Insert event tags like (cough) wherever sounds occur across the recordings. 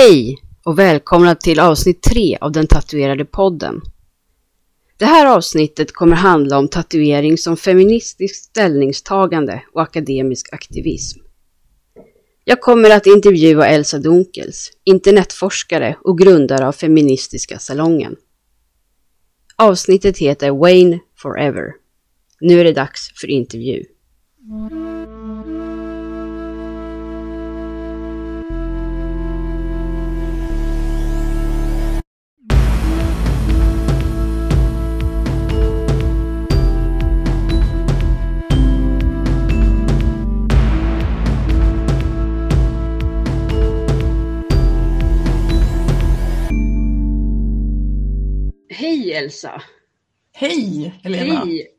Hej och välkomna till avsnitt 3 av den tatuerade podden. Det här avsnittet kommer handla om tatuering som feministiskt ställningstagande och akademisk aktivism. Jag kommer att intervjua Elsa Dunkels, internetforskare och grundare av Feministiska salongen. Avsnittet heter Wayne Forever. Nu är det dags för intervju. Mm. Elsa! Hej Helena! Hej!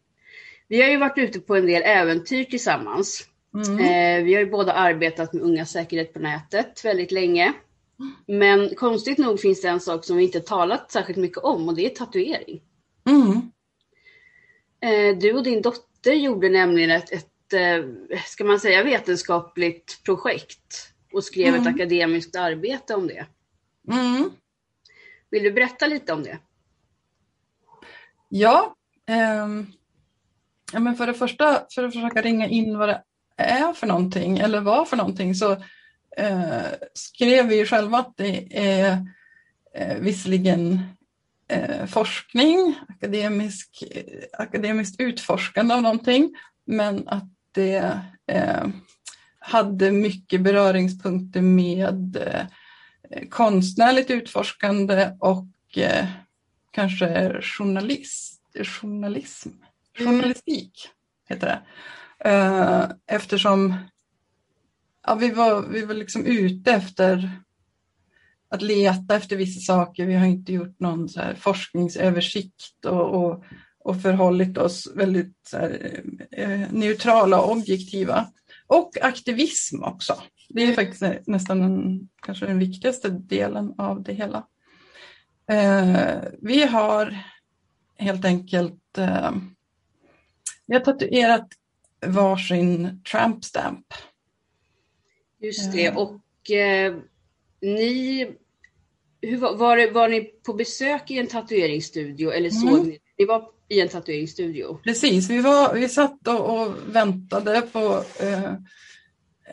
Vi har ju varit ute på en del äventyr tillsammans. Mm. Eh, vi har ju båda arbetat med unga säkerhet på nätet väldigt länge. Men konstigt nog finns det en sak som vi inte talat särskilt mycket om och det är tatuering. Mm. Eh, du och din dotter gjorde nämligen ett, ett eh, ska man säga vetenskapligt projekt och skrev ett Mm. akademiskt arbete om det. Mm. Vill du berätta lite om det? Ja, ehm, ja, men för det första, för att försöka ringa in vad det är för någonting eller vad för någonting så eh, skrev vi ju själva att det är eh, visserligen eh, forskning, akademisk, eh, akademiskt utforskande av någonting, men att det eh, hade mycket beröringspunkter med eh, konstnärligt utforskande och eh, kanske journalist, journalism, journalistik heter det. Eh, eftersom ja, vi var, vi var liksom ute efter att leta efter vissa saker. Vi har inte gjort någon så här forskningsöversikt och, och, och förhållit oss väldigt här, eh, neutrala och objektiva. Och aktivism också. Det är faktiskt nästan den, kanske den viktigaste delen av det hela. Eh, vi har helt enkelt eh, vi har tatuerat varsin tramp stamp. Just det, Eh. och eh, ni, hur var, var, ni på besök i en tatueringsstudio eller såg Mm. ni, ni var i en tatueringsstudio? Precis, vi, var, vi satt och, och väntade på eh,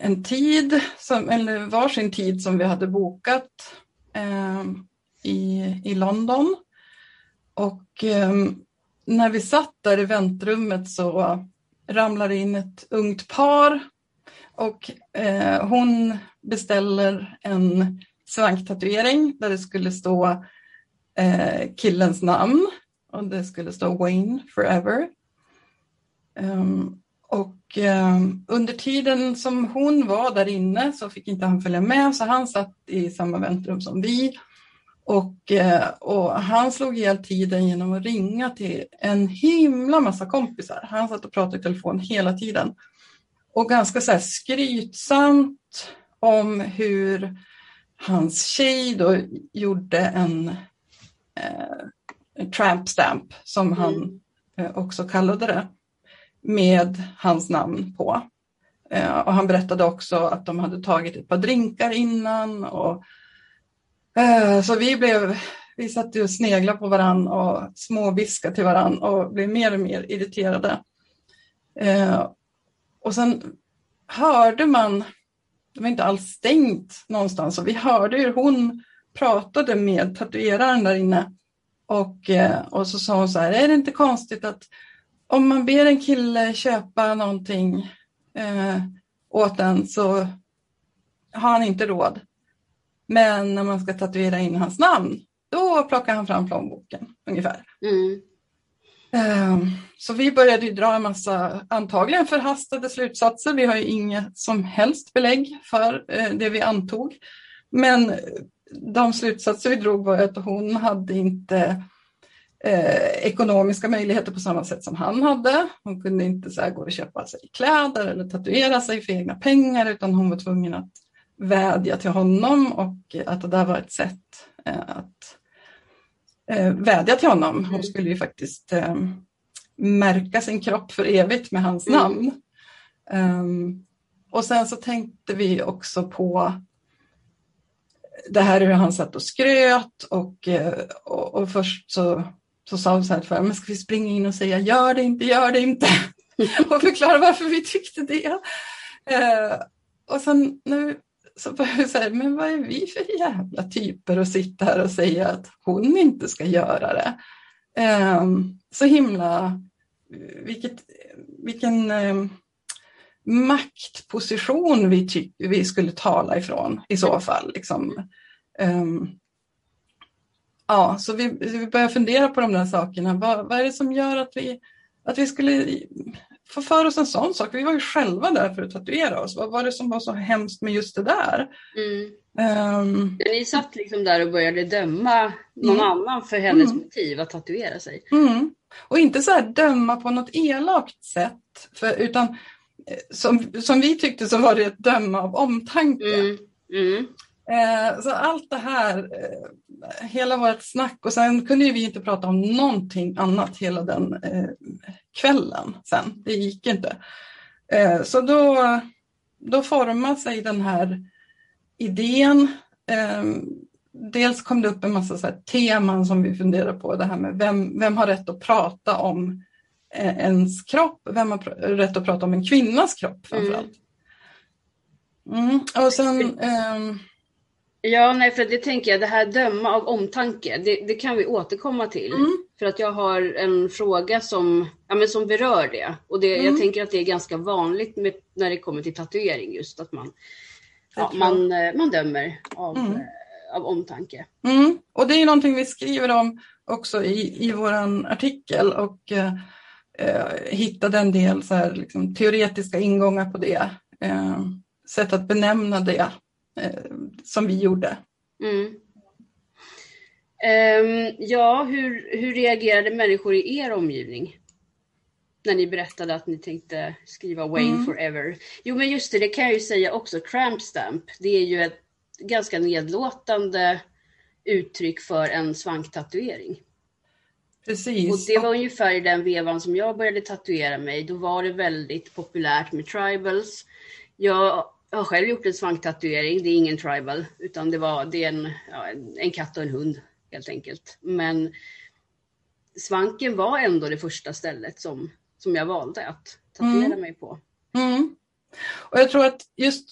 en tid, som, eller varsin tid som vi hade bokat eh, i, i London. Och eh, när vi satt där i väntrummet så ramlade in ett ungt par och eh, hon beställer en svanktatuering där det skulle stå eh, killens namn och det skulle stå Wayne forever. Um, och ehm, under tiden som hon var där inne så fick inte han följa med så han satt i samma väntrum som vi. Och, eh, och han slog ihjäl tiden genom att ringa till en himla massa kompisar. Han satt och pratade i telefon hela tiden. Och ganska så skrytsamt om hur hans tjej då gjorde en eh, tramp stamp som Mm. han eh, också kallade det med hans namn på. Eh, och han berättade också att de hade tagit ett par drinkar innan. Och, Eh, så vi blev, vi satt och sneglade på varann och småviskade till varann och blev mer och mer irriterade. Eh, och sen hörde man, det var inte alls stängt någonstans, och vi hörde hur hon pratade med tatueraren där inne. Och, eh, och så sa hon så här, är det inte konstigt att om man ber en kille köpa någonting eh, åt en så har han inte råd. Men när man ska tatuera in hans namn, då plockar han fram plånboken ungefär. Mm. Ehm, Så vi började dra en massa antagligen förhastade slutsatser. Vi har ju inget som helst belägg för eh, det vi antog. Men de slutsatser vi drog var att hon hade inte eh, ekonomiska möjligheter på samma sätt som han hade. Hon kunde inte så gå och köpa sig kläder eller tatuera sig för egna pengar utan hon var tvungen att vädja till honom och att det där var ett sätt eh, att eh, vädja till honom. Hon Mm. skulle ju faktiskt eh, märka sin kropp för evigt med hans Mm. namn. Um, och sen så tänkte vi också på det här är hur han satt och skröt och, och, och först så, så sa hon så här för men ska vi springa in och säga gör det inte, gör det inte (laughs) och förklara varför vi tyckte det. Eh, och sen nu så började vi säga, men vad är vi för jävla typer att sitta här och säga att hon inte ska göra det? Ehm, så himla, vilket, vilken ehm, maktposition vi, ty- vi skulle tala ifrån i så fall. Liksom. Um, ja, så vi, vi börjar fundera på de där sakerna. Vad, vad är det som gör att vi, att vi skulle få för oss en sån sak? Vi var ju själva där för att tatuera oss. Vad var det som var så hemskt med just det där? Mm. Um, Ni satt liksom där och började döma någon Mm. annan för hennes Mm. motiv att tatuera sig. mm. Och inte så döma på något elakt sätt, för, utan eh, som, som vi tyckte så var det ett döma av omtanke. Mm. Mm. Eh, så allt det här, eh, hela vårt snack och sen kunde vi inte prata om någonting annat hela den eh, kvällen sen. Det gick inte. Eh, så då, då formade sig den här idén. Eh, dels kom det upp en massa teman som vi funderade på. Det här med vem, vem har rätt att prata om eh, ens kropp? Vem har rätt att prata om en kvinnas kropp framförallt? Mm. Och sen ehm, Ja, nej, för det tänker jag, det här döma av omtanke, det, det kan vi återkomma till. Mm. För att jag har en fråga som, ja, men som berör det. Och det, Mm. jag tänker att det är ganska vanligt med, när det kommer till tatuering just att man, ja, man, eh, man dömer av, Mm. eh, av omtanke. Mm. Och det är någonting vi skriver om också i, i vår artikel och eh, eh, hittade en del så här, liksom, teoretiska ingångar på det. Eh, sätt att benämna det som vi gjorde. Mm. Ehm, ja, hur, hur reagerade människor i er omgivning? När ni berättade att ni tänkte skriva Wayne Mm. forever. Jo men just det, det kan jag ju säga också. Tramp stamp, det är ju ett ganska nedlåtande uttryck för en svanktatuering. Precis. Och det var ungefär i den vevan som jag började tatuera mig. Då var det väldigt populärt med tribals. Jag har själv gjort en svanktatuering. Det är ingen tribal, utan det, var, det är en, ja, en- katt och en hund helt enkelt. Men svanken var ändå det första stället som, som jag valde att tatuera Mm. mig på. Mm. Och jag tror att just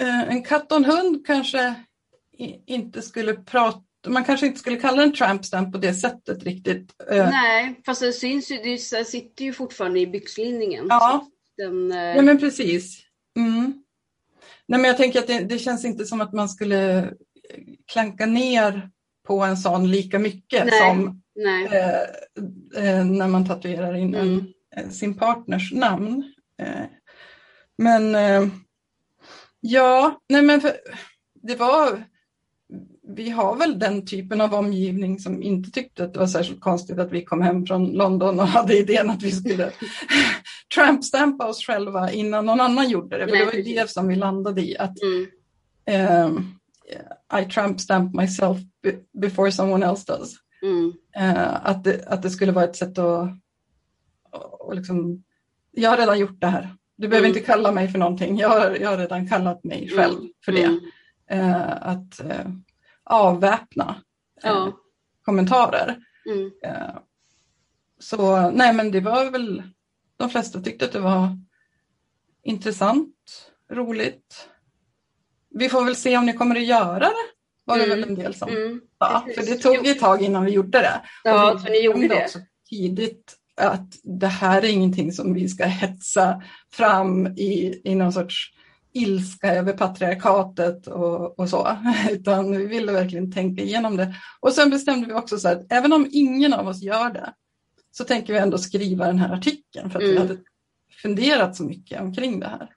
eh, en katt och en hund kanske inte skulle prata man kanske inte skulle kalla den tramp stamp på det sättet riktigt. Eh, Nej, fast det syns ju, det sitter ju fortfarande i byxlinningen. Ja. Den, eh, Ja men precis. Mm. Nej men jag tänker att det, det känns inte som att man skulle eh, klanka ner på en sån lika mycket Nej. som nej. eh, eh, när man tatuerar in en, Mm. eh, sin partners namn. Eh, men eh, ja, nej men för, det var vi har väl den typen av omgivning som inte tyckte att det var särskilt konstigt att vi kom hem från London och hade idén att vi skulle (laughs) trampstampa oss själva innan någon annan gjorde det. För det var ju det som vi landade i, att Mm. ehm, I tramp stamp myself be- before someone else does. Mm. Eh, att, det, att det skulle vara ett sätt att, att liksom, jag har redan gjort det här. Du behöver Mm. inte kalla mig för någonting. Jag har, jag har redan kallat mig själv Mm. för det. Eh, att eh, avväpna eh, Ja. kommentarer. Mm. Eh, så nej, men det var väl, de flesta tyckte att det var intressant, roligt. Vi får väl se om ni kommer att göra det, var det Mm. väl en del som Mm. sa. För det tog ett tag innan vi gjorde det. Ja, Och vi för ni gjorde det. också tidigt att det här är ingenting som vi ska hetsa fram i, i någon sorts ilska över patriarkatet och, och så, (laughs) utan vi ville verkligen tänka igenom det. Och sen bestämde vi också så att även om ingen av oss gör det, så tänker vi ändå skriva den här artikeln för att vi Mm. hade funderat så mycket omkring det här.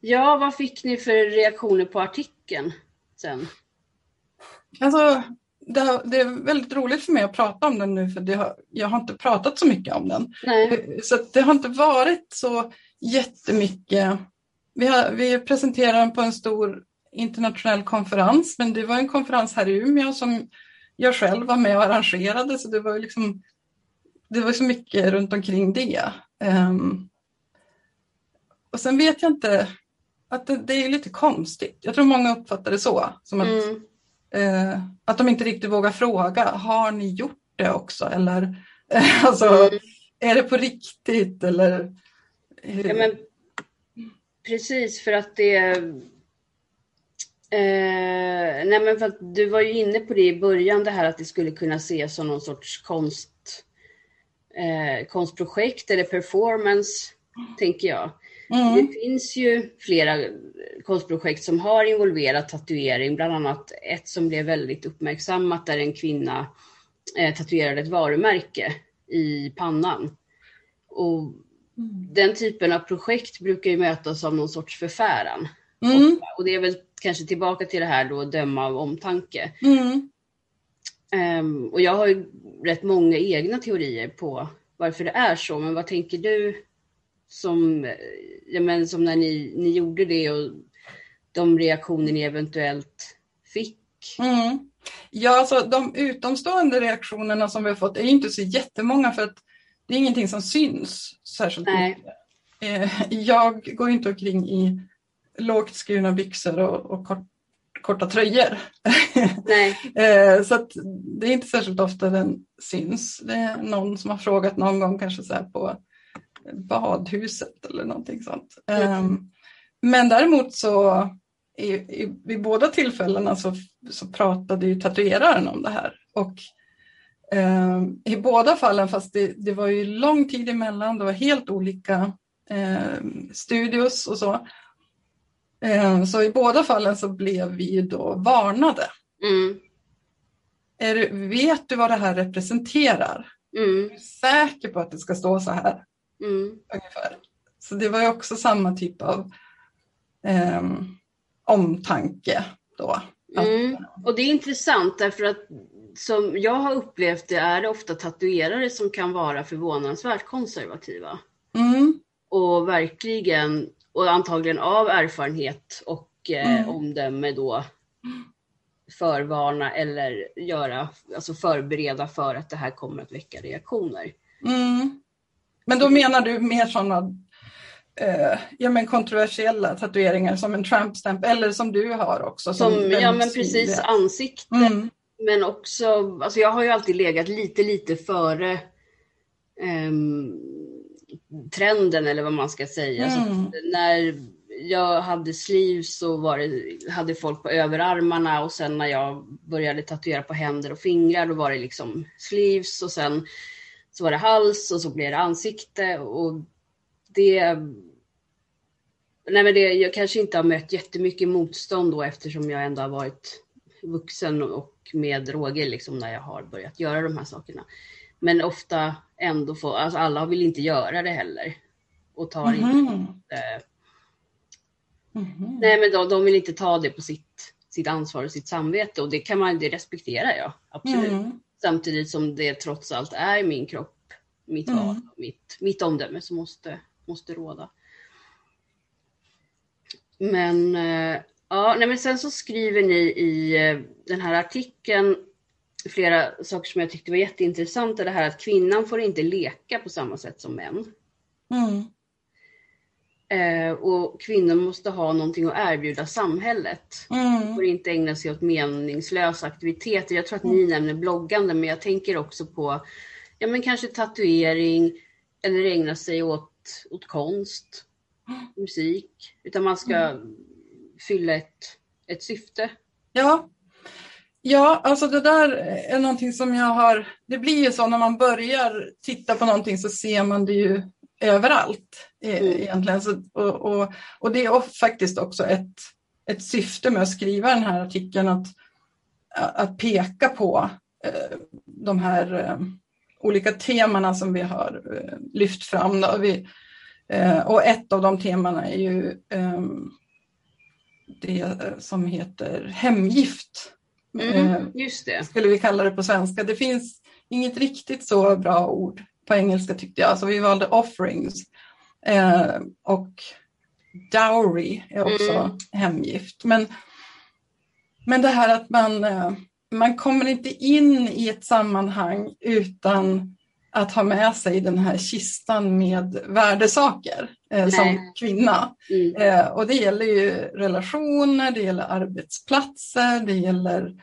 Ja, vad fick ni för reaktioner på artikeln sen? Alltså, det, det är väldigt roligt för mig att prata om den nu, för har, jag har inte pratat så mycket om den. Nej. Så det har inte varit så jättemycket. Vi, har, vi presenterade den på en stor internationell konferens, men det var en konferens här i Umeå som jag själv var med och arrangerade, så det var ju liksom det var så mycket runt omkring det. Ehm, och sen vet jag inte, att det, det, är lite konstigt. Jag tror många uppfattar det så. Som att, mm. eh, att de inte riktigt vågar fråga, har ni gjort det också? Eller (laughs) alltså, mm. är det på riktigt? Eller, ja, men, precis, för att det... Eh, nej men för att du var ju inne på det i början, det här att det skulle kunna ses som någon sorts konst, eh, konstprojekt eller performance, mm. tänker jag. Mm. Det finns ju flera konstprojekt som har involverat tatuering, bland annat ett som blev väldigt uppmärksammat där en kvinna eh, tatuerade ett varumärke i pannan. Och mm. Den typen av projekt brukar ju mötas av någon sorts förfäran. Mm. Och det är väl kanske tillbaka till det här då, döma av omtanke. Mm. Um, och jag har ju rätt många egna teorier på varför det är så, men vad tänker du som, ja, men som när ni, ni gjorde det och de reaktioner ni eventuellt fick? Mm. Ja, alltså de utomstående reaktionerna som vi har fått är inte så jättemånga för att det är ingenting som syns särskilt Nej. mycket. Eh, jag går inte omkring i lågt skurna byxor och, och kort, korta tröjor. (laughs) Eh, så att det är inte särskilt ofta den syns. Det är någon som har frågat någon gång kanske så på badhuset eller någonting sånt. Mm. Men däremot så i, i, vid båda tillfällena så, så pratade ju tatueraren om det här. Och i båda fallen, fast det, det, var ju lång tid emellan, det var helt olika eh, studios och så. Eh, så i båda fallen så blev vi ju då varnade. Mm. Är, vet du vad det här representerar? Mm. Är du säker på att det ska stå så här? Mm. Ungefär. Så det var ju också samma typ av eh, omtanke då. Mm. Och det är intressant därför att som jag har upplevt det är det ofta tatuerare som kan vara förvånansvärt konservativa. Mm. Och verkligen, och antagligen av erfarenhet och eh, mm. omdöme då förvarna eller göra, alltså förbereda för att det här kommer att väcka reaktioner. Mm. Men då menar du mer sådana eh, ja, men kontroversiella tatueringar som en Trump-stämpel eller som du har också. Som, som ja men precis, ansikte. Mm. Men också, alltså jag har ju alltid legat lite, lite före eh, trenden eller vad man ska säga. Mm. när jag hade sleeves så var det, hade folk på överarmarna och sen när jag började tatuera på händer och fingrar då var det liksom sleeves och sen så var det hals och så blev det ansikte och det Nej men det, jag kanske inte har mött jättemycket motstånd då eftersom jag ändå har varit vuxen och med råge liksom när jag har börjat göra de här sakerna. Men ofta ändå får, alltså alla vill inte göra det heller. Och tar mm -hmm. inte, mm -hmm. nej men de, de vill inte ta det på sitt, sitt ansvar och sitt samvete och det kan man, det respekterar jag absolut. Mm. Samtidigt som det trots allt är min kropp, mitt mm. val, mitt, mitt omdöme som måste, måste råda. Men, eh, ja, nej, men sen så skriver ni i eh, den här artikeln flera saker som jag tyckte var jätteintressanta. Det här att kvinnan får inte leka på samma sätt som män. Mm. Eh, och kvinnor måste ha någonting att erbjuda samhället. Mm. Får inte ägna sig åt meningslösa aktiviteter. Jag tror att ni mm. nämner bloggande, men jag tänker också på ja, men kanske tatuering eller ägna sig åt, åt konst, musik. Utan man ska mm. Fylla ett, ett syfte. Ja. Ja, alltså det där är någonting som jag har, det blir ju så när man börjar titta på någonting så ser man det ju överallt eh, mm. egentligen. Så, och, och, och, det är faktiskt också ett, ett syfte med att skriva den här artikeln att, att peka på eh, de här eh, olika temana som vi har eh, lyft fram. Då. Vi, eh, och ett av de temana är ju ehm, det som heter hemgift. Mm, just det. Skulle vi kalla det på svenska. Det finns inget riktigt så bra ord på engelska tyckte jag, så vi valde offerings. Eh, och dowry är också mm. hemgift. Men, men det här att man, eh, man kommer inte in i ett sammanhang utan att ha med sig den här kistan med värdesaker eh, som kvinna. Mm. Eh, och det gäller ju relationer, det gäller arbetsplatser, det gäller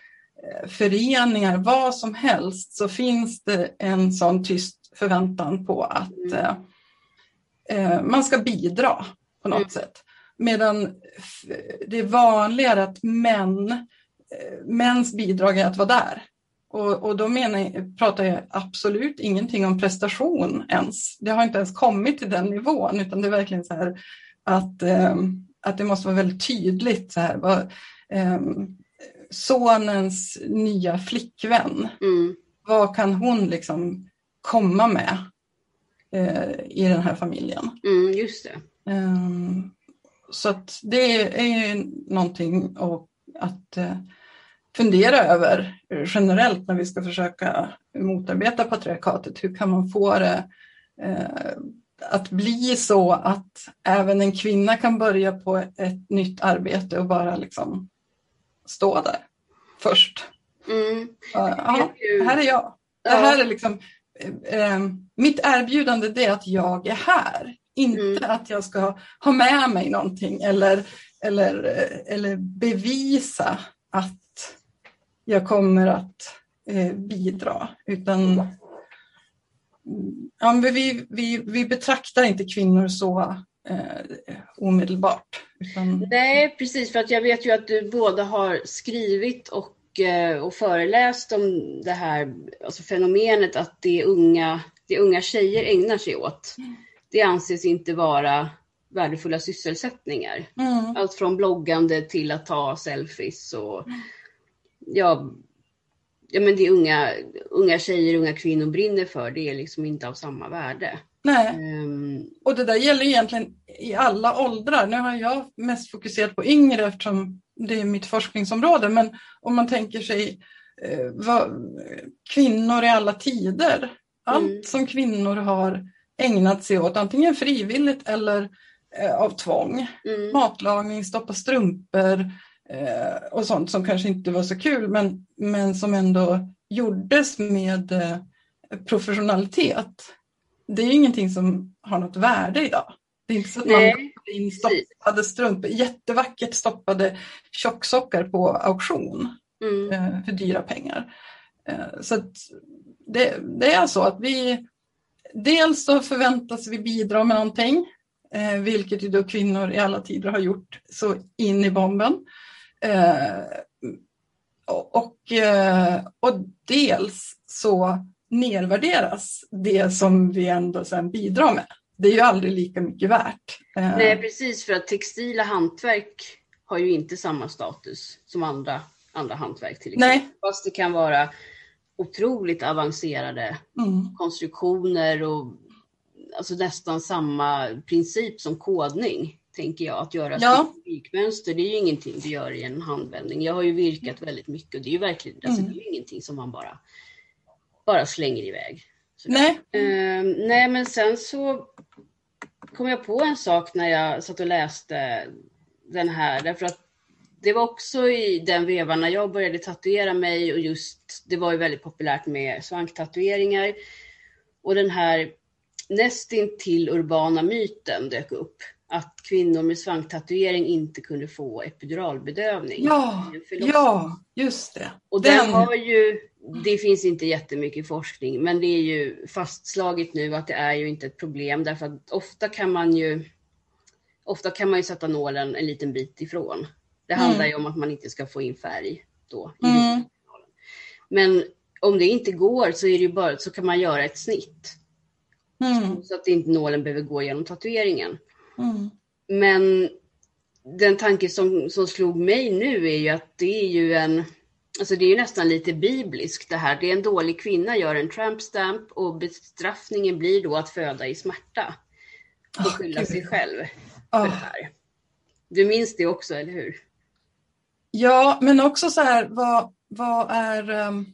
eh, föreningar, vad som helst så finns det en sån tyst förväntan på att mm. Eh, eh, man ska bidra på något mm. sätt. Medan det är vanligare att män, eh, mäns bidrag är att vara där. Och, och då menar, pratar jag absolut ingenting om prestation ens. Det har inte ens kommit till den nivån utan det är verkligen så här att, eh, att det måste vara väldigt tydligt. Så här, vad, eh, sonens nya flickvän, mm. vad kan hon liksom komma med eh, i den här familjen? Mm, just det. Um, så att det är ju någonting att, att uh, fundera över generellt när vi ska försöka motarbeta patriarkatet. Hur kan man få det uh, att bli så att även en kvinna kan börja på ett nytt arbete och bara liksom stå där först. Mm. Ja, här är jag. Det här är liksom, mitt erbjudande det är att jag är här. Inte mm. att jag ska ha med mig någonting eller, eller, eller bevisa att jag kommer att eh, bidra. Utan ja, vi, vi, vi betraktar inte kvinnor så eh, omedelbart. Utan... Nej, precis. För att jag vet ju att du både har skrivit och, eh, och föreläst om det här alltså fenomenet att det unga, det unga tjejer ägnar sig åt. Mm det anses inte vara värdefulla sysselsättningar. Mm. Allt från bloggande till att ta selfies och ja, ja men det unga, unga tjejer, unga kvinnor brinner för, det är liksom inte av samma värde. Nej, um, och det där gäller egentligen i alla åldrar. Nu har jag mest fokuserat på yngre eftersom det är mitt forskningsområde, men om man tänker sig eh, vad, kvinnor i alla tider. Allt mm. som kvinnor har ägnat sig åt, antingen frivilligt eller eh, av tvång. Mm. Matlagning, stoppa strumpor eh, och sånt som kanske inte var så kul men, men som ändå gjordes med eh, professionalitet. Det är ingenting som har något värde idag. Det är inte så att Nej. man stoppade strumpor, jättevackert stoppade tjocksockar på auktion mm. eh, för dyra pengar. Så det, det, är så att vi dels så förväntas vi bidra med någonting, eh, vilket ju då kvinnor i alla tider har gjort så in i bomben. Eh, och, eh, och dels så nedvärderas det som vi ändå sen bidrar med. Det är ju aldrig lika mycket värt. Eh, Nej, precis, för att textila hantverk har ju inte samma status som andra, andra hantverk till exempel. Nej. Fast det kan vara otroligt avancerade mm. konstruktioner och alltså nästan samma princip som kodning, tänker jag. Att göra ja. strykmönster, det är ju ingenting du gör i en handvändning. Jag har ju virkat väldigt mycket och det är ju verkligen alltså, mm. det är ingenting som man bara, bara slänger iväg. Nej. Uh, nej, men sen så kom jag på en sak när jag satt och läste den här, därför att det var också i den vevan när jag började tatuera mig och just det var ju väldigt populärt med svanktatueringar. Och den här nästintill urbana myten dök upp. Att kvinnor med svanktatuering inte kunde få epiduralbedövning. Ja, ja just det. Och den... den har ju, det finns inte jättemycket forskning, men det är ju fastslaget nu att det är ju inte ett problem därför att ofta kan man ju Ofta kan man ju sätta nålen en liten bit ifrån det handlar mm. ju om att man inte ska få in färg då. Mm. Men om det inte går så, är det bara, så kan man göra ett snitt. Mm. Så att inte nålen behöver gå genom tatueringen. Mm. Men den tanke som, som slog mig nu är ju att det är ju en Alltså det är ju nästan lite bibliskt det här. Det är en dålig kvinna gör en tramp stamp och bestraffningen blir då att föda i smärta. Och skylla oh, sig själv för oh. det här. Du minns det också, eller hur? Ja, men också så här, vad, vad är um,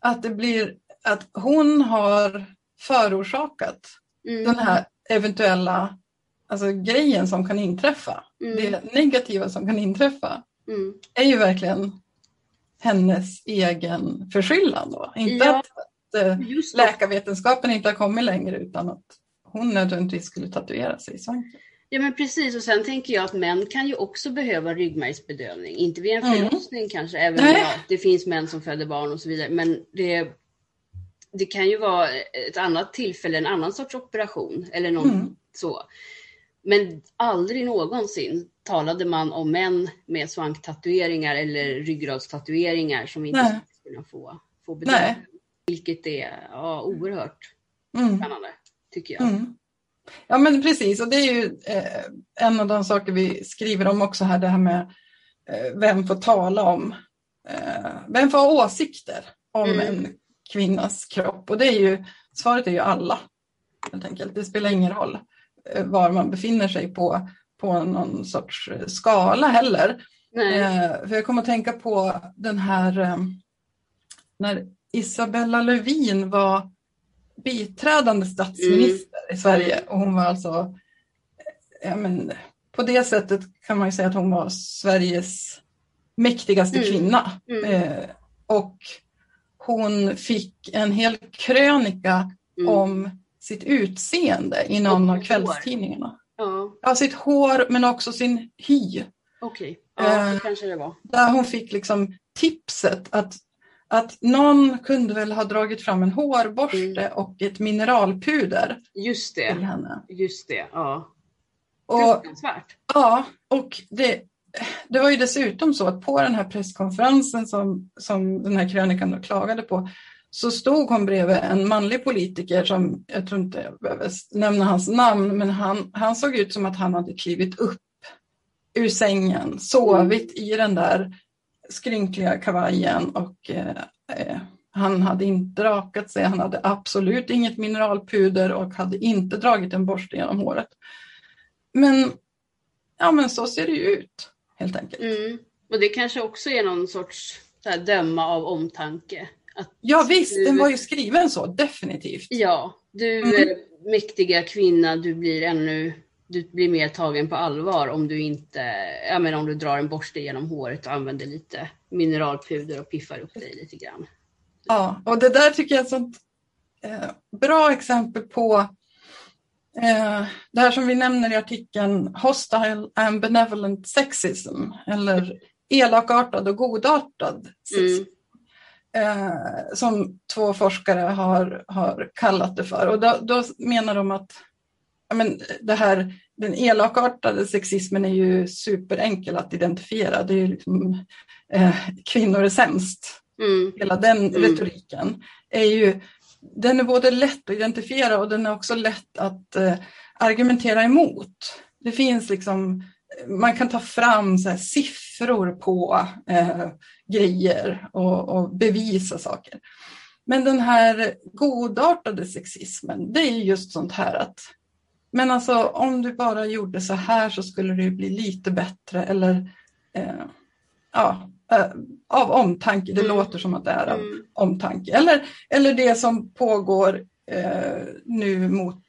att det blir att hon har förorsakat mm. den här eventuella alltså, grejen som kan inträffa. Mm. Det negativa som kan inträffa mm. är ju verkligen hennes egen förskyllan. Då. Inte, ja. att, eh, läkarvetenskapen inte har kommit längre utan att hon nödvändigtvis skulle tatuera sig i svanken. Ja men precis och sen tänker jag att män kan ju också behöva ryggmärgsbedövning. Inte vid en mm. förlossning mm. kanske, även om det finns män som föder barn och så vidare. Men det, det kan ju vara ett annat tillfälle, en annan sorts operation eller något mm. så. Men aldrig någonsin talade man om män med svanktatueringar eller ryggradstatueringar som inte Nej. skulle kunna få, få bedövning. Vilket är ja, oerhört mm. spännande, tycker jag. Mm. Ja men precis, och det är ju eh, en av de saker vi skriver om också här, det här med eh, vem får tala om, eh, vem får ha åsikter om mm. en kvinnas kropp? Och det är ju, svaret är ju alla, helt enkelt. Det spelar ingen roll var man befinner sig på, på någon sorts eh, skala heller. Eh, för jag kommer att tänka på den här, när Isabella Lövin var biträdande statsminister mm. i Sverige och hon var alltså, ja, men, på det sättet kan man säga att hon var Sveriges mäktigaste mm. kvinna. Mm. Eh, och hon fick en hel krönika mm. om sitt utseende i någon av kvällstidningarna. Ja. ja, sitt hår men också sin hy. Okej, okay. ja, eh, kanske det var. Där hon fick liksom tipset att att någon kunde väl ha dragit fram en hårborste mm. och ett mineralpuder. Just det. Till henne. Just det, ja. Fruktansvärt. Ja, och det, det var ju dessutom så att på den här presskonferensen som, som den här krönikan klagade på så stod hon bredvid en manlig politiker som, jag tror inte jag behöver nämna hans namn, men han, han såg ut som att han hade klivit upp ur sängen, sovit i den där skrynkliga kavajen och eh, eh, han hade inte rakat sig, han hade absolut inget mineralpuder och hade inte dragit en borste genom håret. Men, ja, men så ser det ju ut helt enkelt. Mm. Och det kanske också är någon sorts här, döma av omtanke. Ja visst, du... den var ju skriven så, definitivt. Ja, du mm. mäktiga kvinna, du blir ännu du blir mer tagen på allvar om du inte, ja men om du drar en borste genom håret och använder lite mineralpuder och piffar upp dig lite grann. Ja, och det där tycker jag är ett sånt eh, bra exempel på eh, det här som vi nämner i artikeln Hostile and benevolent sexism eller elakartad och godartad sexism. Mm. Eh, som två forskare har, har kallat det för. Och då, då menar de att men det här, den elakartade sexismen är ju superenkel att identifiera. Det är ju liksom, eh, kvinnor är sämst. Mm. Hela den mm. retoriken är ju, den är både lätt att identifiera och den är också lätt att eh, argumentera emot. Det finns liksom, man kan ta fram så siffror på eh, grejer och, och bevisa saker. Men den här godartade sexismen, det är just sånt här att men alltså om du bara gjorde så här så skulle det bli lite bättre eller eh, ja, eh, av omtanke. Det mm. låter som att det är av mm. omtanke. Eller, eller det som pågår eh, nu mot,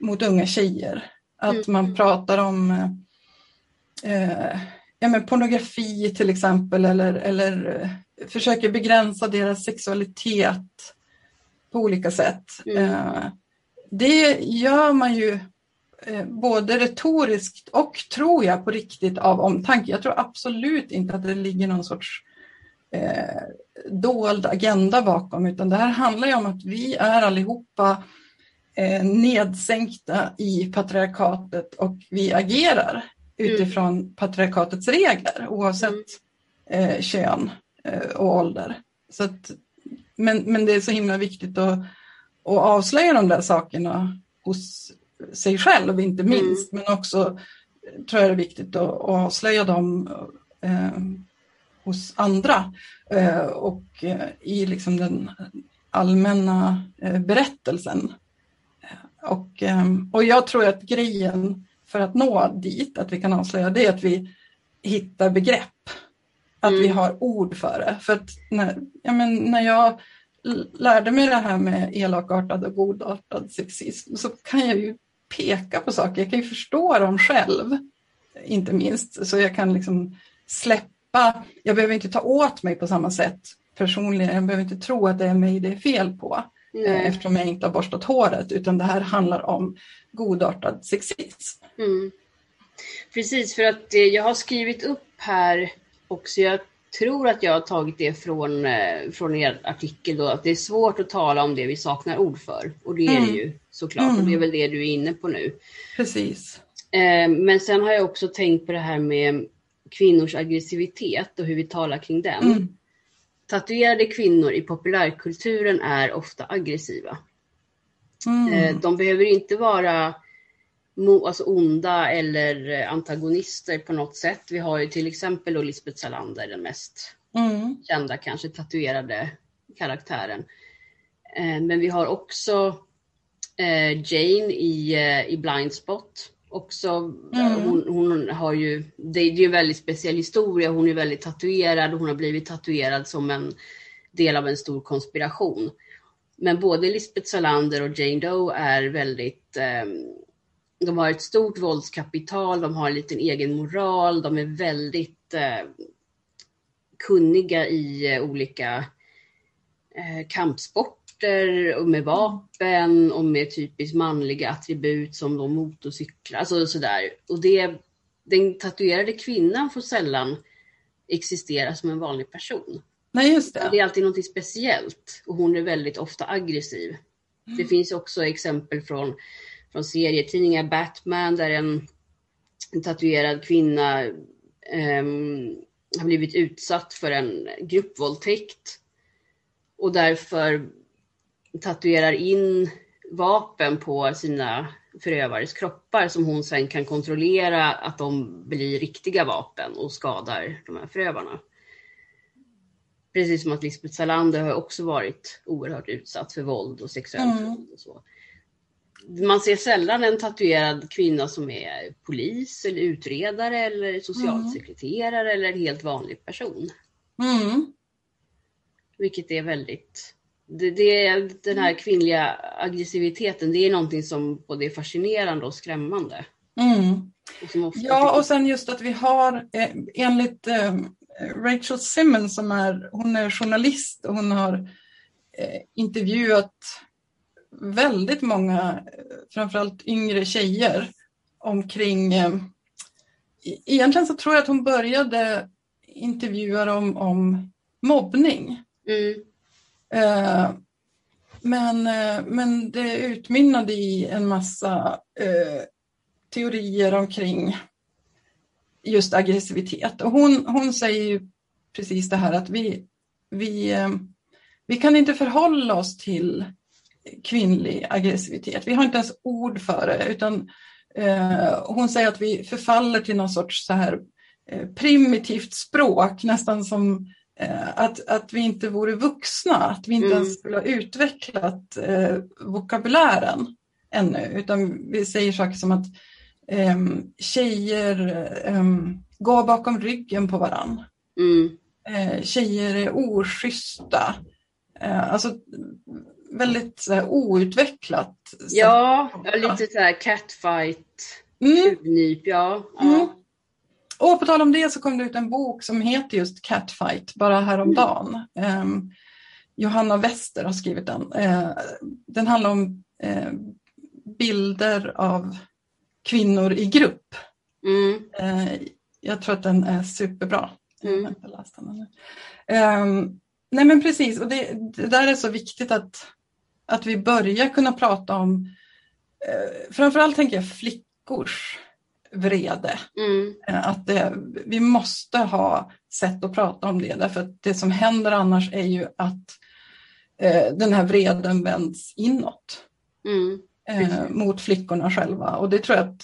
mot unga tjejer. Att mm. man pratar om eh, ja, men pornografi till exempel eller, eller eh, försöker begränsa deras sexualitet på olika sätt. Mm. Eh, det gör man ju eh, både retoriskt och tror jag på riktigt av omtanke. Jag tror absolut inte att det ligger någon sorts eh, dold agenda bakom utan det här handlar ju om att vi är allihopa eh, nedsänkta i patriarkatet och vi agerar mm. utifrån patriarkatets regler oavsett mm. eh, kön eh, och ålder. Så att, men, men det är så himla viktigt att och avslöja de där sakerna hos sig själv, inte mm. minst, mm. men också tror jag det är viktigt att, att avslöja dem eh, hos andra eh, och eh, i liksom den allmänna eh, berättelsen. Och, eh, och jag tror att grejen för att nå dit, att vi kan avslöja det, är att vi hittar begrepp. Att mm. vi har ord för det. För att när, ja, men när jag lärde mig det här med elakartad och godartad sexism så kan jag ju peka på saker, jag kan ju förstå dem själv, inte minst, så jag kan liksom släppa, jag behöver inte ta åt mig på samma sätt personligen, jag behöver inte tro att det är mig det är fel på. Mm. Eftersom jag inte har borstat håret, utan det här handlar om godartad sexism. Mm. Precis, för att jag har skrivit upp här också, jag tror att jag har tagit det från, eh, från er artikel då, att det är svårt att tala om det vi saknar ord för. Och det är mm. det ju såklart, mm. och det är väl det du är inne på nu. Precis. Eh, men sen har jag också tänkt på det här med kvinnors aggressivitet och hur vi talar kring den. Tatuerade kvinnor i populärkulturen är ofta aggressiva. Mm. Eh, de behöver inte vara alltså onda eller antagonister på något sätt. Vi har ju till exempel då Lisbeth Salander, den mest mm. kända kanske tatuerade karaktären. Eh, men vi har också Jane i, i Blind Spot också. Mm. Hon, hon, har ju, det, är en väldigt speciell historia. Hon är väldigt tatuerad och hon har blivit tatuerad som en del av en stor konspiration. Men både Lisbeth Salander och Jane Doe är väldigt eh, de har ett stort våldskapital, de har en liten egen moral, de är väldigt eh, kunniga i eh, olika eh, kampsporter sporter och med vapen och med typiskt manliga attribut som då motorcyklar, alltså sådär. Och det, den tatuerade kvinnan får sällan existera som en vanlig person. Nej, just det. det är alltid något speciellt och hon är väldigt ofta aggressiv. Mm. Det finns också exempel från, från serietidningar, Batman, där en, en tatuerad kvinna um, har blivit utsatt för en gruppvåldtäkt och därför tatuerar in vapen på sina förövares kroppar som hon sen kan kontrollera att de blir riktiga vapen och skadar de här förövarna. Precis som att Lisbeth Salander har också varit oerhört utsatt för våld och sexuellt mm. våld och så. Man ser sällan en tatuerad kvinna som är polis eller utredare eller socialsekreterare mm. eller en helt vanlig person. Mm. Vilket är väldigt det, det, den här kvinnliga aggressiviteten, det är någonting som både är fascinerande och skrämmande. Mm. Och ja, och sen just att vi har, eh, enligt eh, Rachel Simmons, som är, hon är journalist och hon har eh, intervjuat väldigt många, framförallt yngre tjejer, omkring... egentligen så tror jag att hon började intervjua dem om mobbning. Mm. Eh, men, eh, men det utmynnade i en massa eh, teorier omkring just aggressivitet. Och hon, hon säger ju precis det här att vi, vi, vi kan inte förhålla oss till kvinnlig aggressivitet. Vi har inte ens ord för det, utan eh, hon säger att vi förfaller till någon sorts så här eh, primitivt språk, nästan som Eh, att, att vi inte vore vuxna, att vi inte mm. ens skulle ha utvecklat eh, vokabulären ännu, utan vi säger saker som att eh, tjejer eh, går bakom ryggen på varann. Mm. Eh, tjejer är oschyssta. Eh, alltså väldigt så här, outvecklat. Ja, lite så här catfight, mm. tjuvnyp, ja. ja. Mm. Och på tal om det så kom det ut en bok som heter just Catfight, bara häromdagen. Um, Johanna Wester har skrivit den. Uh, den handlar om uh, bilder av kvinnor i grupp. Mm. Uh, jag tror att den är superbra. Mm. Um, nej men precis, och det, det, där är så viktigt att, att vi börjar kunna prata om, uh, framförallt tänker jag flickors vrede. Mm. Eh, att det, vi måste ha sätt att prata om det därför att det som händer annars är ju att eh, den här vreden vänds inåt. Mm. Eh, mot flickorna själva och det tror jag att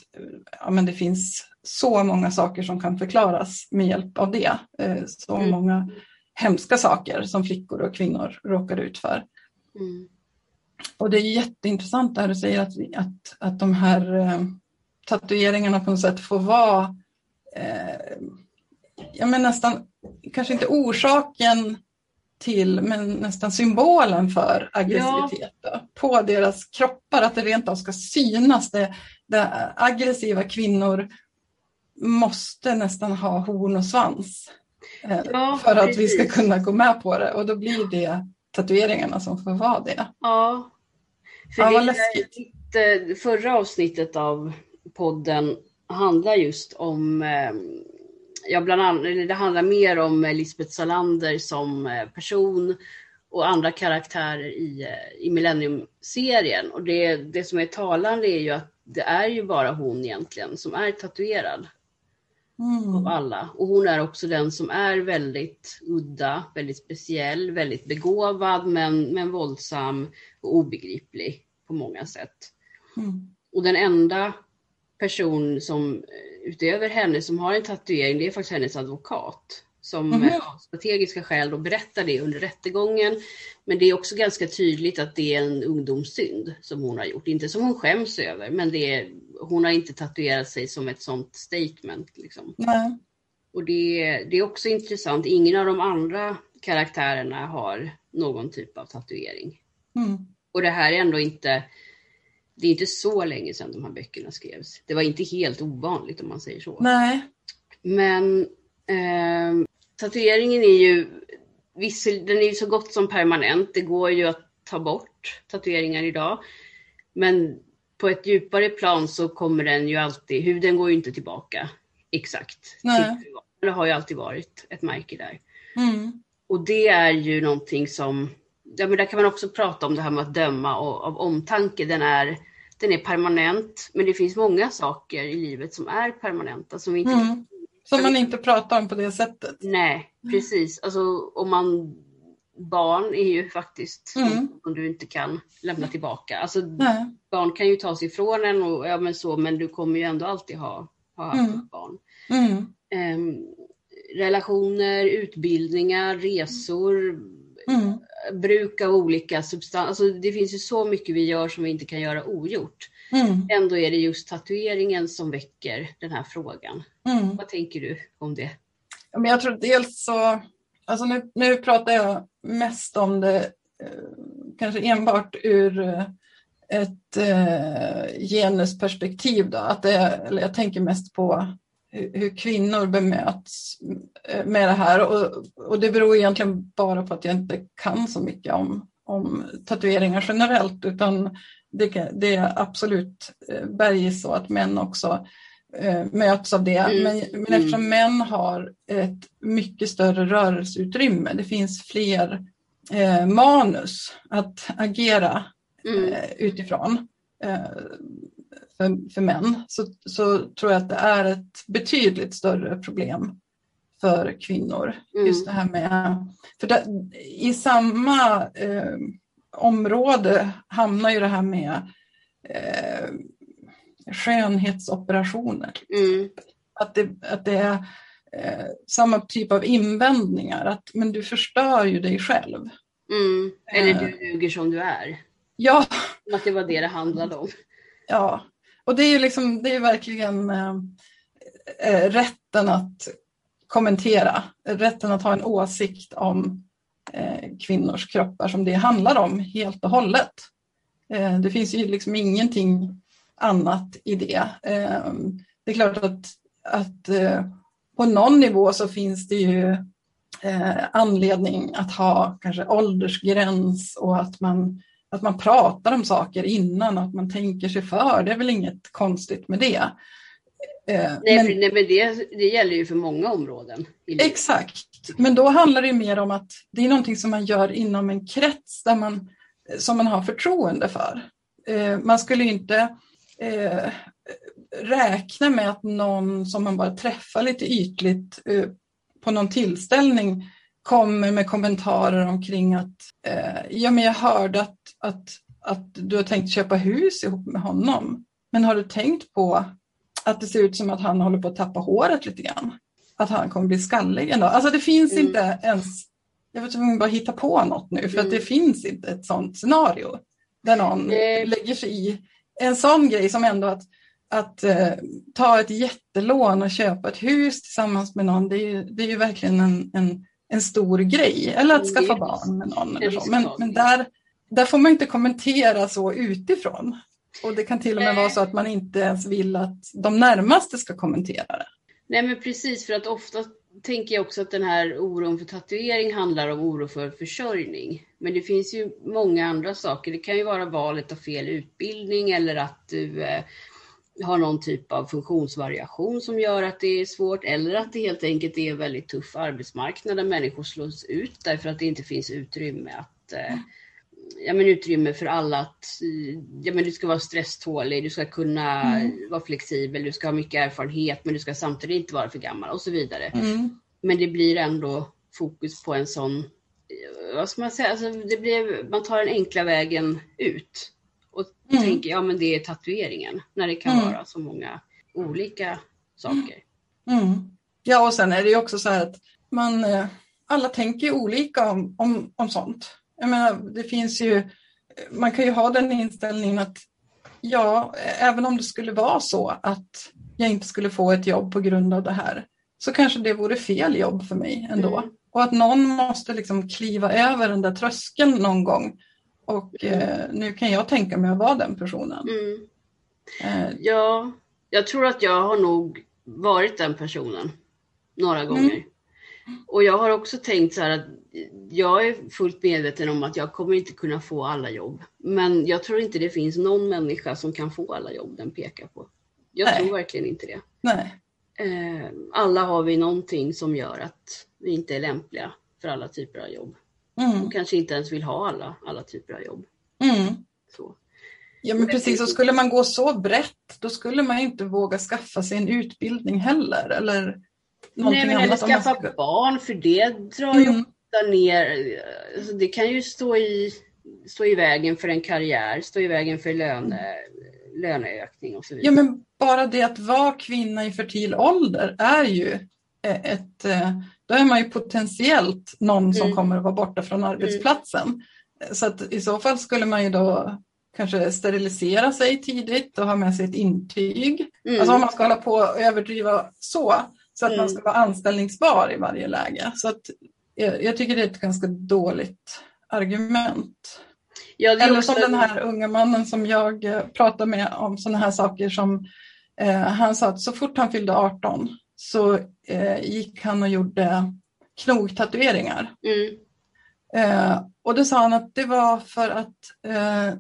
ja, men det finns så många saker som kan förklaras med hjälp av det. Eh, så mm. många hemska saker som flickor och kvinnor råkar ut för. Mm. Och det är jätteintressant det här du säger att, att, att de här eh, tatueringarna på något sätt får vara eh, ja, men nästan, kanske inte orsaken till, men nästan symbolen för aggressivitet ja. på deras kroppar, att det rent av ska synas. Det, det aggressiva kvinnor måste nästan ha horn och svans. Eh, ja, för att precis. vi ska kunna gå med på det och då blir det tatueringarna som får vara det. Ja, för ja, vad läskigt. Det förra avsnittet av podden handlar just om, eh, ja bland annat, det handlar mer om Lisbeth Salander som eh, person och andra karaktärer i, eh, i Millennium-serien. Och det, det som är talande är ju att det är ju bara hon egentligen som är tatuerad. Mm. Av alla. Och hon är också den som är väldigt udda, väldigt speciell, väldigt begåvad men, men våldsam och obegriplig på många sätt. Mm. Och den enda person som eh, utöver henne som har en tatuering, det är faktiskt hennes advokat som mm. av strategiska skäl då berättar det under rättegången. Men det är också ganska tydligt att det är en ungdomssynd som hon har gjort. Inte som hon skäms över, men det är, hon har inte tatuerat sig som ett sånt statement. Liksom. Mm. Och det, det är också intressant, ingen av de andra karaktärerna har någon typ av tatuering. Mm. Och det här är ändå inte, det är inte så länge sedan de här böckerna skrevs. Det var inte helt ovanligt om man säger så. Nej. Men eh, tatueringen är ju, den är ju så gott som permanent. Det går ju att ta bort tatueringar idag. Men på ett djupare plan så kommer den ju alltid, huden går ju inte tillbaka exakt. Nej. Det har ju alltid varit ett märke där. Mm. Och det är ju någonting som, ja men där kan man också prata om det här med att döma och, av omtanke. Den är, den är permanent, men det finns många saker i livet som är permanenta som inte mm. Som man inte pratar om på det sättet. Nej, precis. Alltså om man barn är ju faktiskt mm. som du inte kan lämna tillbaka. Alltså, Nej. barn kan ju tas ifrån en och ja, men så, men du kommer ju ändå alltid ha, ha mm. barn. Mm. Um, relationer, utbildningar, resor, mm. bruk av olika substanser. Alltså, det finns ju så mycket vi gör som vi inte kan göra ogjort. Mm. Ändå är det just tatueringen som väcker den här frågan. Mm. Vad tänker du om det? Men jag tror dels så, alltså nu, nu pratar jag mest om det eh, kanske enbart ur eh, ett eh, genusperspektiv. Då, att det, eller jag tänker mest på hur, kvinnor bemöts eh, med det här och, och det beror egentligen bara på att jag inte kan så mycket om, om tatueringar generellt utan det, det är absolut eh, bergis så att män också eh, möts av det. Mm. Men, men eftersom mm. män har ett mycket större rörelseutrymme, det finns fler eh, manus att agera mm. eh, utifrån eh, för, för män, så, så tror jag att det är ett betydligt större problem för kvinnor. Mm. Just det här med, för det, i samma eh, område hamnar ju det här med eh, skönhetsoperationer. Mm. Att, det, att det är eh, samma typ av invändningar, att men du förstör ju dig själv. Mm. Eller du eh. duger som du är. Ja. Att det var det det handlade om. Ja, och det är ju liksom, det är verkligen eh, eh, rätten att kommentera, rätten att ha en åsikt om eh, kvinnors kroppar som det handlar om helt och hållet. Eh, det finns ju liksom ingenting annat i det. Eh, det är klart att, att eh, på någon nivå så finns det ju eh, anledning att ha kanske åldersgräns och att man, att man pratar om saker innan att man tänker sig för. Det är väl inget konstigt med det. Nej, men, för, nej, men det, det gäller ju för många områden. Exakt, men då handlar det mer om att det är någonting som man gör inom en krets där man, som man har förtroende för. Eh, man skulle inte eh, räkna med att någon som man bara träffar lite ytligt eh, på någon tillställning kommer med kommentarer omkring att eh, ja, men jag hörde att, att, att du har tänkt köpa hus ihop med honom. Men har du tänkt på att det ser ut som att han håller på att tappa håret lite grann? Att han kommer bli skallig dag. Alltså det finns mm. inte ens, jag vet inte bara hitta på något nu för mm. att det mm. finns inte ett sådant scenario där någon mm. lägger sig i en sån grej som ändå att, att uh, ta ett jättelån och köpa ett hus tillsammans med någon, det är ju, det är ju verkligen en, en, en stor grej. Eller att skaffa barn med någon. Eller så. Men, men där, där får man inte kommentera så utifrån. Och det kan till och med vara så att man inte ens vill att de närmaste ska kommentera det. Nej men precis för att ofta tänker jag också att den här oron för tatuering handlar om oro för försörjning. Men det finns ju många andra saker. Det kan ju vara valet av fel utbildning eller att du eh, har någon typ av funktionsvariation som gör att det är svårt eller att det helt enkelt är en väldigt tuff arbetsmarknad där människor slås ut därför att det inte finns utrymme att eh, ja, men utrymme för alla att ja, men du ska vara stresstålig, du ska kunna mm. vara flexibel, du ska ha mycket erfarenhet men du ska samtidigt inte vara för gammal och så vidare. Mm. Men det blir ändå fokus på en sån, vad ska man säga, alltså det blir, man tar den enkla vägen ut mm. tänker ja men det är tatueringen när det kan mm. vara så många olika saker. Mm. Ja och sen är det ju också så här att man, eh, alla tänker olika om, om, om sånt. Jag menar, det finns ju, man kan ju ha den inställningen att ja, även om det skulle vara så att jag inte skulle få ett jobb på grund av det här, så kanske det vore fel jobb för mig ändå. Mm. Och att någon måste liksom kliva över den där tröskeln någon gång. Och mm. eh, nu kan jag tänka mig att vara den personen. Mm. Eh. Ja, jag tror att jag har nog varit den personen några mm. gånger. Och jag har också tänkt så här att jag är fullt medveten om att jag kommer inte kunna få alla jobb. Men jag tror inte det finns någon människa som kan få alla jobb den pekar på. Jag Nej. tror verkligen inte det. Nej. Eh, alla har vi någonting som gör att vi inte är lämpliga för alla typer av jobb. Mm. Och kanske inte ens vill ha alla, alla typer av jobb. Mm. Så. Ja men precis, och skulle man gå så brett då skulle man inte våga skaffa sig en utbildning heller. Eller Nej, men eller skaffa ska... barn, för det drar mm. ju ofta ner. Alltså, det kan ju stå i, stå i vägen för en karriär, stå i vägen för löne, löneökning och så vidare. Ja, men bara det att vara kvinna i fertil ålder är ju ett, eh, då är man ju potentiellt någon som mm. kommer att vara borta från arbetsplatsen. Mm. Så att i så fall skulle man ju då kanske sterilisera sig tidigt och ha med sig ett intyg. Mm. Alltså om man ska hålla på och överdriva så, så att mm. man ska vara anställningsbar i varje läge. Så att, jag, jag tycker det är ett ganska dåligt argument. Ja, Eller som den här unga mannen som jag eh, pratade med om sådana här saker som eh, han sa att så fort han fyllde 18 så eh, gick han och gjorde knogtatueringar. Mm. Eh, och då sa han att det var för att eh, eh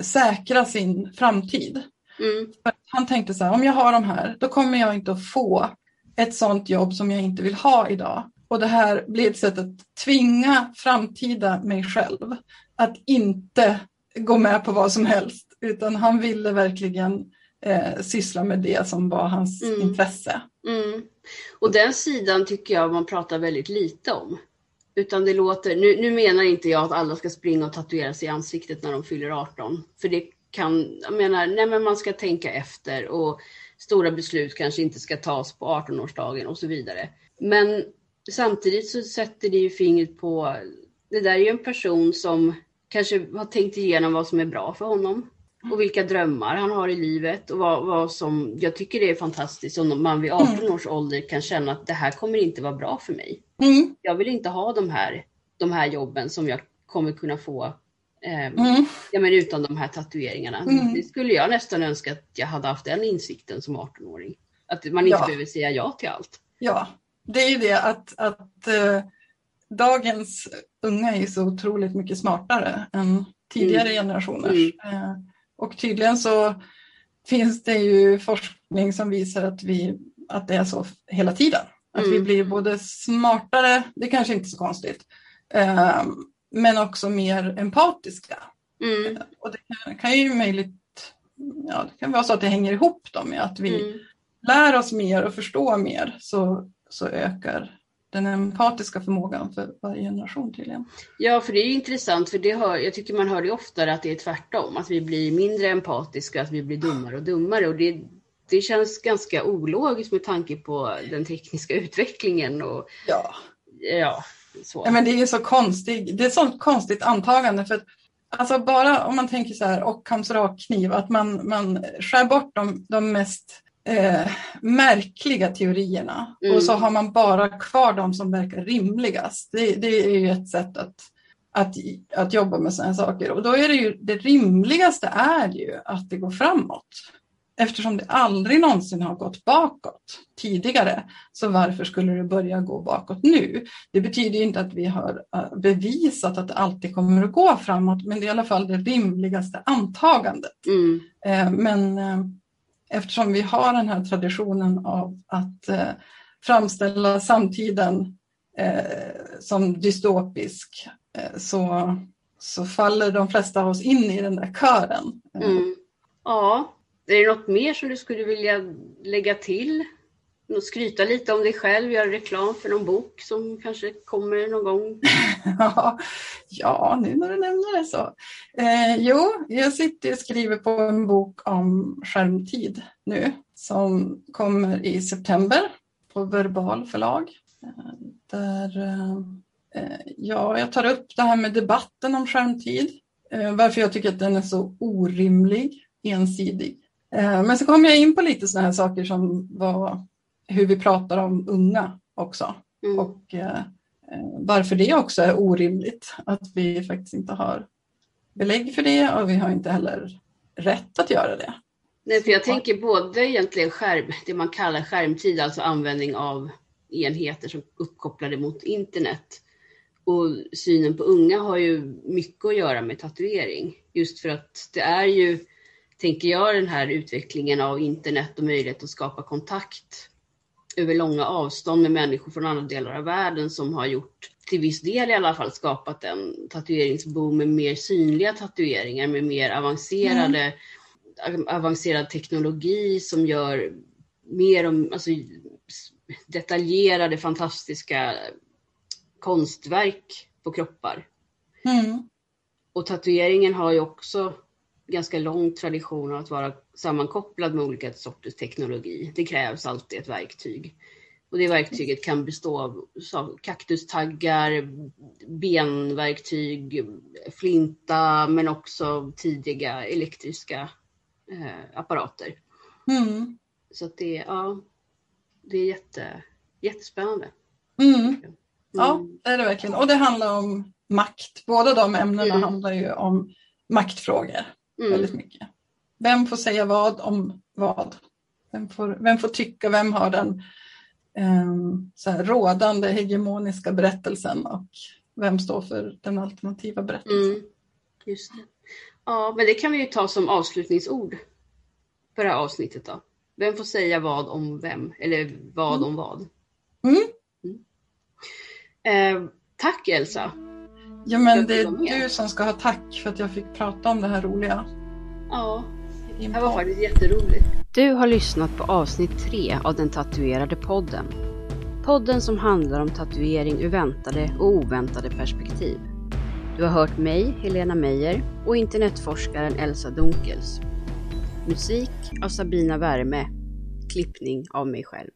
säkra sin framtid. Mm. Han tänkte så här, om jag har de här, då kommer jag inte att få ett sådant jobb som jag inte vill ha idag. Och det här blir ett sätt att tvinga framtida mig själv att inte gå med på vad som helst, utan han ville verkligen eh, syssla med det som var hans mm. intresse. Mm. Och den sidan tycker jag man pratar väldigt lite om. Utan det låter, nu, nu menar inte jag att alla ska springa och tatuera sig i ansiktet när de fyller 18. För det kan, jag menar, nej men man ska tänka efter och stora beslut kanske inte ska tas på 18-årsdagen och så vidare. Men samtidigt så sätter det ju fingret på, det där är ju en person som kanske har tänkt igenom vad som är bra för honom och vilka drömmar han har i livet och vad, vad som, jag tycker det är fantastiskt om man vid 18 mm. års ålder kan känna att det här kommer inte vara bra för mig. Mm. Jag vill inte ha de här, de här jobben som jag kommer kunna få Eh, mm. ja, men utan de här tatueringarna. Mm. Det skulle jag nästan önska att jag hade haft den insikten som 18-åring. Att man inte ja. behöver säga ja till allt. Ja, det är ju det att, att uh, dagens unga är så otroligt mycket smartare än tidigare mm. generationers. Och tydligen så finns det ju forskning som visar att, vi, att det är så hela tiden. Att vi mm. blir både smartare, det kanske inte är så konstigt, uh, men också mer empatiska. Mm. Och det kan, kan ju möjligt, ja, det kan vara så att det hänger ihop då med att vi mm. lär oss mer och förstår mer så, så ökar den empatiska förmågan för varje generation tydligen. Ja, för det är intressant, för det hör, jag tycker man hör det oftare att det är tvärtom, att vi blir mindre empatiska, att vi blir dummare och dummare. Och det, det känns ganska ologiskt med tanke på den tekniska utvecklingen. Och, ja. Ja, så. Ja, men det är så konstigt, det är ett sånt konstigt antagande. för att, Alltså bara om man tänker så här, Ockhams rakkniv, att man, man skär bort de, de mest eh, märkliga teorierna mm. och så har man bara kvar de som verkar rimligast. Det, det är ju ett sätt att, att, att jobba med sådana saker och då är det ju det rimligaste är ju att det går framåt. eftersom det aldrig någonsin har gått bakåt tidigare, så varför skulle det börja gå bakåt nu? Det betyder inte att vi har eh, bevisat att det alltid kommer att gå framåt, men det är i alla fall det rimligaste antagandet. Mm. Eh, men eh, eftersom vi har den här traditionen av att framställa samtiden som dystopisk så, så faller de flesta av oss in i den där kören. Mm. Ja, är det något mer som du skulle vilja lägga till? Skryta lite om dig själv, göra reklam för någon bok som kanske kommer någon gång? (laughs) ja, nu när du nämner det så. Eh, jo, jag sitter och skriver på en bok om skärmtid nu som kommer i september på Verbal förlag. Eh, där eh, ja, jag tar upp det här med debatten om skärmtid. Eh, varför jag tycker att den är så orimlig, ensidig Eh, men så kom jag in på lite sådana här saker som var hur vi pratar om unga också. Mm. Och eh, eh, varför det också är orimligt att vi faktiskt inte har belägg för det och vi har inte heller rätt att göra det. Nej, för jag tänker både egentligen skärm, det man kallar skärmtid, alltså användning av enheter som uppkopplade mot internet. Och synen på unga har ju mycket att göra med tatuering. Just för att det är ju tänker jag, den här utvecklingen av internet och möjlighet att skapa kontakt över långa avstånd med människor från andra delar av världen som har gjort, till viss del i alla fall, skapat en tatueringsboom med mer synliga tatueringar, med mer avancerade, mm. avancerad teknologi som gör mer om, alltså, detaljerade, fantastiska konstverk på kroppar. Mm. Och tatueringen har ju också ganska lång tradition av att vara sammankopplad med olika sorters teknologi. Det krävs alltid ett verktyg. Och det verktyget kan bestå av kaktustaggar, benverktyg, flinta men också tidiga elektriska eh, apparater. Mm. Så att det, ja, det är jätte, jättespännande. Mm. Mm. Ja, det är det verkligen. Och det handlar om makt. Båda de ämnena mm. handlar ju om maktfrågor mm. väldigt mycket. Vem får säga vad om vad? Vem får, vem får tycka, vem har den um, så här, rådande hegemoniska berättelsen och vem står för den alternativa berättelsen? Mm. Just det. Ja, men det kan vi ju ta som avslutningsord för det här avsnittet då. Vem får säga vad om vem? Eller vad mm. om vad? Mm. Eh, tack Elsa! Ja, men det är du som ska ha tack för att jag fick prata om det här roliga. Ja, det var faktiskt jätteroligt. Du har lyssnat på avsnitt tre av den tatuerade podden. Podden som handlar om tatuering ur väntade och oväntade perspektiv. Du har hört mig, Helena Meijer, och internetforskaren Elsa Dunkels. Musik av Sabina Värme. Klippning av mig själv.